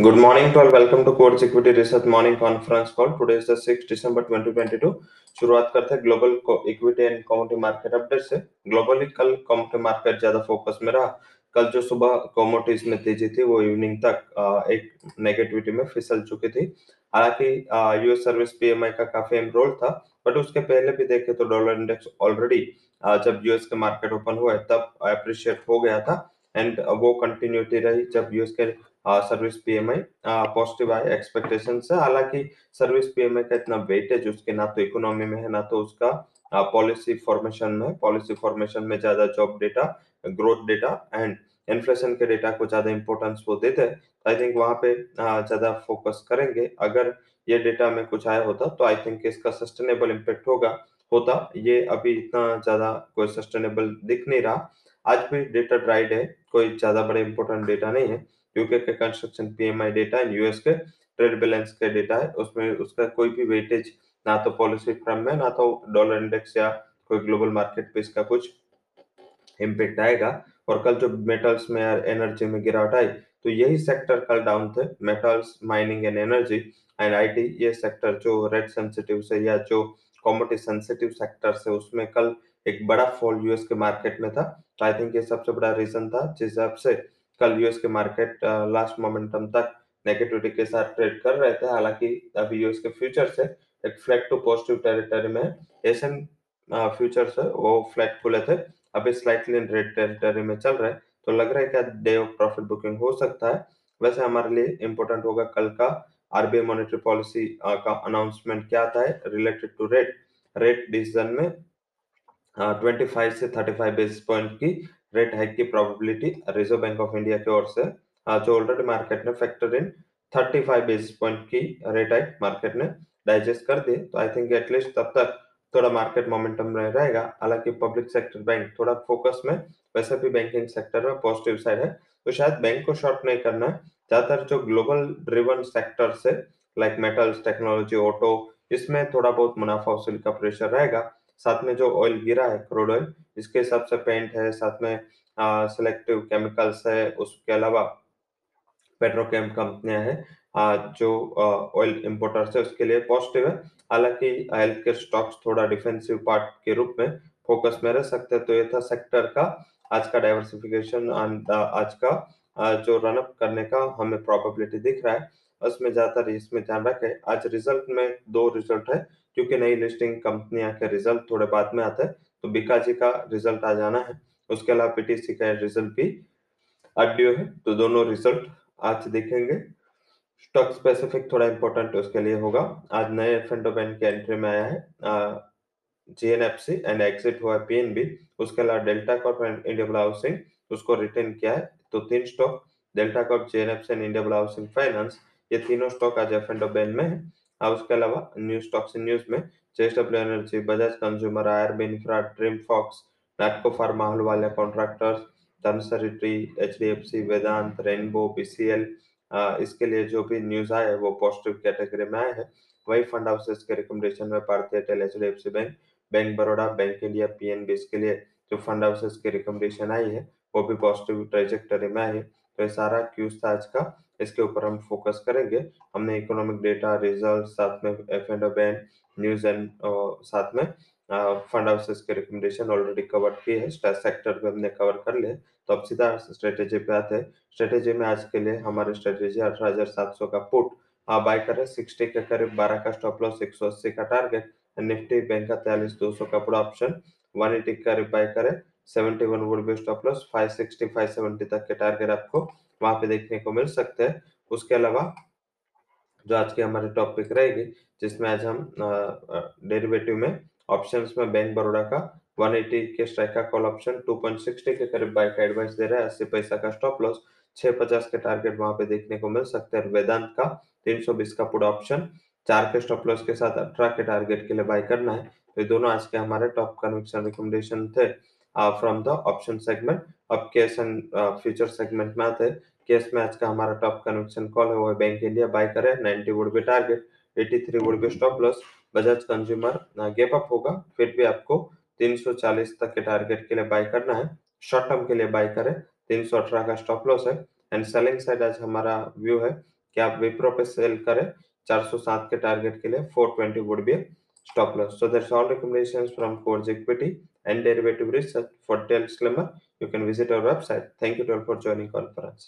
Good morning to all. Welcome to Codes Equity Research Morning Conference Call. Today is the 6th December 2022. शुरुआत करते हैं global equity and commodity market update से globally कल commodity market ज़्यादा focus में रहा कल जो सुबह कमोडिटीज में तेज़ी थी, वो इवनिंग तक एक नेगेटिविटी में फिसल चुकी थी हालाँकि यूएस सर्विस पीएमआई का काफ़ी अहम रोल था बट उसके पहले भी देखे तो डॉलर इंडेक्स ऑलरेडी जब यूएस के मार्केट ओपन हुए तब अप्रिशिएट हो गया था एंड वो कंटिन्यूटी रही जब यूएस के सर्विस पीएमआई पॉजिटिव आए एक्सपेक्टेशन से हालाँकि सर्विस पीएमआई का इतना वेटेज उसके ना तो इकोनॉमी में है, ना तो उसका पॉलिसी फॉर्मेशन में पॉलिसी फॉर्मेशन में ज़्यादा job data growth data and inflation के डेटा को ज़्यादा इंपॉर्टेंस वो देते हैं। आई थिंक वहाँ पे ज़्यादा फोकस करेंगे। अगर ये डेटा में कुछ आया होता तो आई थिंक इसका सस्टेनेबल इम्पेक्ट होगा। होता, ये अभी इतना ज़्यादा कोई सस्टेनेबल दिख नहीं रहा। आज भी डेटा ड्राइड है, कोई ज़्यादा बड़े इंपॉर्टेंट डेटा नहीं है। यूके के construction PMI data and US के ट्रेड बैलेंस के डेटा है। उसमें उसका कोई भी वेटेज ना तो पॉलिसी फ्रम में, ना तो डॉलर इंडेक्स या कोई ग्लोबल मार्केट पे इसका कुछ इम्पेक्ट आएगा। और कल जो मेटल्स में और एनर्जी में गिरावट आई तो यही सेक्टर कल डाउन थे। Metals mining and energy and IT ये सेक्टर जो रेट सेंसिटिव से या जो कॉमोडिटी सेंसिटिव सेक्टर से उसमें कल एक बड़ा फॉल यूएस के मार्केट में था। तो आई थिंक ये सबसे बड़ा रीजन था जिस हिसाब से कल यूएस के मार्केट लास्ट मोमेंटम तक नेगेटिविटी के साथ ट्रेड कर रहे थे। हालाँकि अभी यूएस के फ्यूचर से एक फ्लैट टू पॉजिटिव टेरिटरी में एशियन फ्यूचर से वो फ्लैट खुले थे। अभी स्लाइटली रेड टेरिटरी में चल रहे तो लग रहा है कि डे ऑफ़ प्रॉफिट बुकिंग हो सकता है। वैसे हमारे लिए इंपॉर्टेंट होगा कल का आरबीआई मॉनेटरी पॉलिसी का अनाउंसमेंट क्या आता है related to rate rate decision में ट्वेंटी फाइव से थर्टी फाइव बेसिस पॉइंट की रेट हाइक की probability reserve bank of India की ओर से जो ऑलरेडी मार्केट ने फैक्टर इन 35 बेसिस पॉइंट की रेट हाइक मार्केट ने डाइजेस्ट कर दी तो आई थिंक एटलीस्ट तब तक थोड़ा मार्केट मोमेंटम में रहेगा। हालाँकि पब्लिक सेक्टर बैंक थोड़ा फोकस में, वैसे भी बैंकिंग सेक्टर में पॉजिटिव साइड है तो शायद बैंक को शॉर्ट नहीं करना है। ज़्यादातर जो ग्लोबल ड्रिवन सेक्टर से लाइक मेटल्स टेक्नोलॉजी ऑटो इसमें थोड़ा बहुत मुनाफा वसूली का प्रेशर रहेगा। साथ में जो ऑयल गिरा है क्रूड ऑयल इसके हिसाब से पेंट है, साथ में सिलेक्टिव केमिकल्स है, उसके अलावा पेट्रोकेम कंपनियाँ हैं जो ऑयल इंपोर्टर्स है, उसके लिए पॉजिटिव है। हालाँकि हेल्थ केयर स्टॉक्स थोड़ा डिफेंसिव पार्ट के रूप में फोकस में रह सकते हैं तो ये था सेक्टर का। आज का डाइवर्सिफिकेशन आज का जो रनअप करने का हमें प्रोबेबिलिटी दिख रहा है, उसमें ज़्यादातर इसमें ध्यान रखें। आज रिज़ल्ट में दो रिज़ल्ट है क्योंकि नई लिस्टिंग कंपनियाँ के रिज़ल्ट थोड़े बाद में आते हैं तो बिकाजी का रिज़ल्ट आ जाना है। उसके अलावा पीटीसी का रिज़ल्ट भी अड्यो है तो दोनों रिज़ल्ट आज देखेंगे। स्टॉक स्पेसिफिक थोड़ा इंपॉर्टेंट उसके लिए होगा। आज नए एफ़ बैंक के एंट्री में आया है जीएनएफसी एंड एग्जिट हुआ पीएनबी उसके अलावा Delta Corp and India Housing उसको रिटेन किया है तो तीन stock Delta Corp GNFC and India Housing Finance ये तीनों स्टॉक आज एफ़ एंड में है। और उसके अलावा न्यूज़ स्टॉक्स न्यूज़ में JSW energy Bajaj consumer IRB infra Dreamfolks Natco pharma, Ahluwalia contractors Dhunseri tree HDFC Vedanta Rainbow BCL इसके लिए जो भी न्यूज़ आए वो पॉजिटिव कैटेगरी में आए हैं। वही फंड हाउसेस के रिकमेंडेशन में भारतीय tell H D F C bank bank Baroda bank India PNB इसके लिए जो फंड हाउसेस की रिकमेंडेशन आई है, वो भी पॉजिटिव ट्रेजेक्टरी में आई है। तो ये सारा क्यूज था आज का। इसके ऊपर हम फोकस करेंगे। हमने इकोनॉमिक डेटा रिज़ल्ट साथ में F and bank news and साथ में फंड हाउसेस के रिकमेंडेशन ऑलरेडी कवर किए हैं। सेक्टर पे हमने कवर कर लिए। तो अब सीधा स्ट्रेटेजी पे आते हैं। स्ट्रेटेजी में आज के लिए हमारे स्ट्रेटेजी अठारह हज़ार सात सौ का पुट आप बाय करें सिक्सटी के करीब बारह का स्टॉप लॉस एक सौ अस्सी का टारगेट निफ्टी बैंक का तैयालीस दो सौ का पुट ऑप्शन वन एटी का करीब बाय करें seventy one would be stop loss, five sixty, five seventy तक के टारगेट आपको वहाँ पे देखने को मिल सकते हैं। उसके अलावा जो आज की हमारी टॉपिक रहेगी, जिसमें आज हम डेरिवेटिव में ऑप्शंस में बैंक बड़ौदा का 180 के स्ट्राइक का कॉल ऑप्शन 2.60 के करीब बाय का एडवाइस दे रहा है, अस्सी पैसा का स्टॉप लॉस 650 के टारगेट वहाँ पे देखने को मिल सकते हैं वेदांत का 320 का पुट ऑप्शन, चार के स्टॉप लॉस के साथ अठारह के टारगेट के लिए बाय करना है। तो ये दोनों आज के हमारे टॉप कन्विक्शन रिकमेंडेशन थे। फ्रॉम द ऑप्शन सेगमेंट अब केस एंड फ्यूचर सेगमेंट में आते हैं। केस में आज का हमारा टॉप कन्विक्शन कॉल है, वो है बैंक इंडिया बाय करे 90 would be target 83 would be stop loss Bajaj consumer gap up होगा, फिर भी आपको 340 तक के टारगेट के लिए बाय करना है। शॉर्ट टर्म के लिए बाय करें 318 का स्टॉप लॉस है। एंड सेलिंग साइड आज हमारा व्यू है कि आप विप्रो पे सेल करें 407 के टारगेट के लिए 420 would be stop loss so that's all recommendations from codes equity and derivative research for detailed disclaimer you can visit our website. Thank you all for joining conference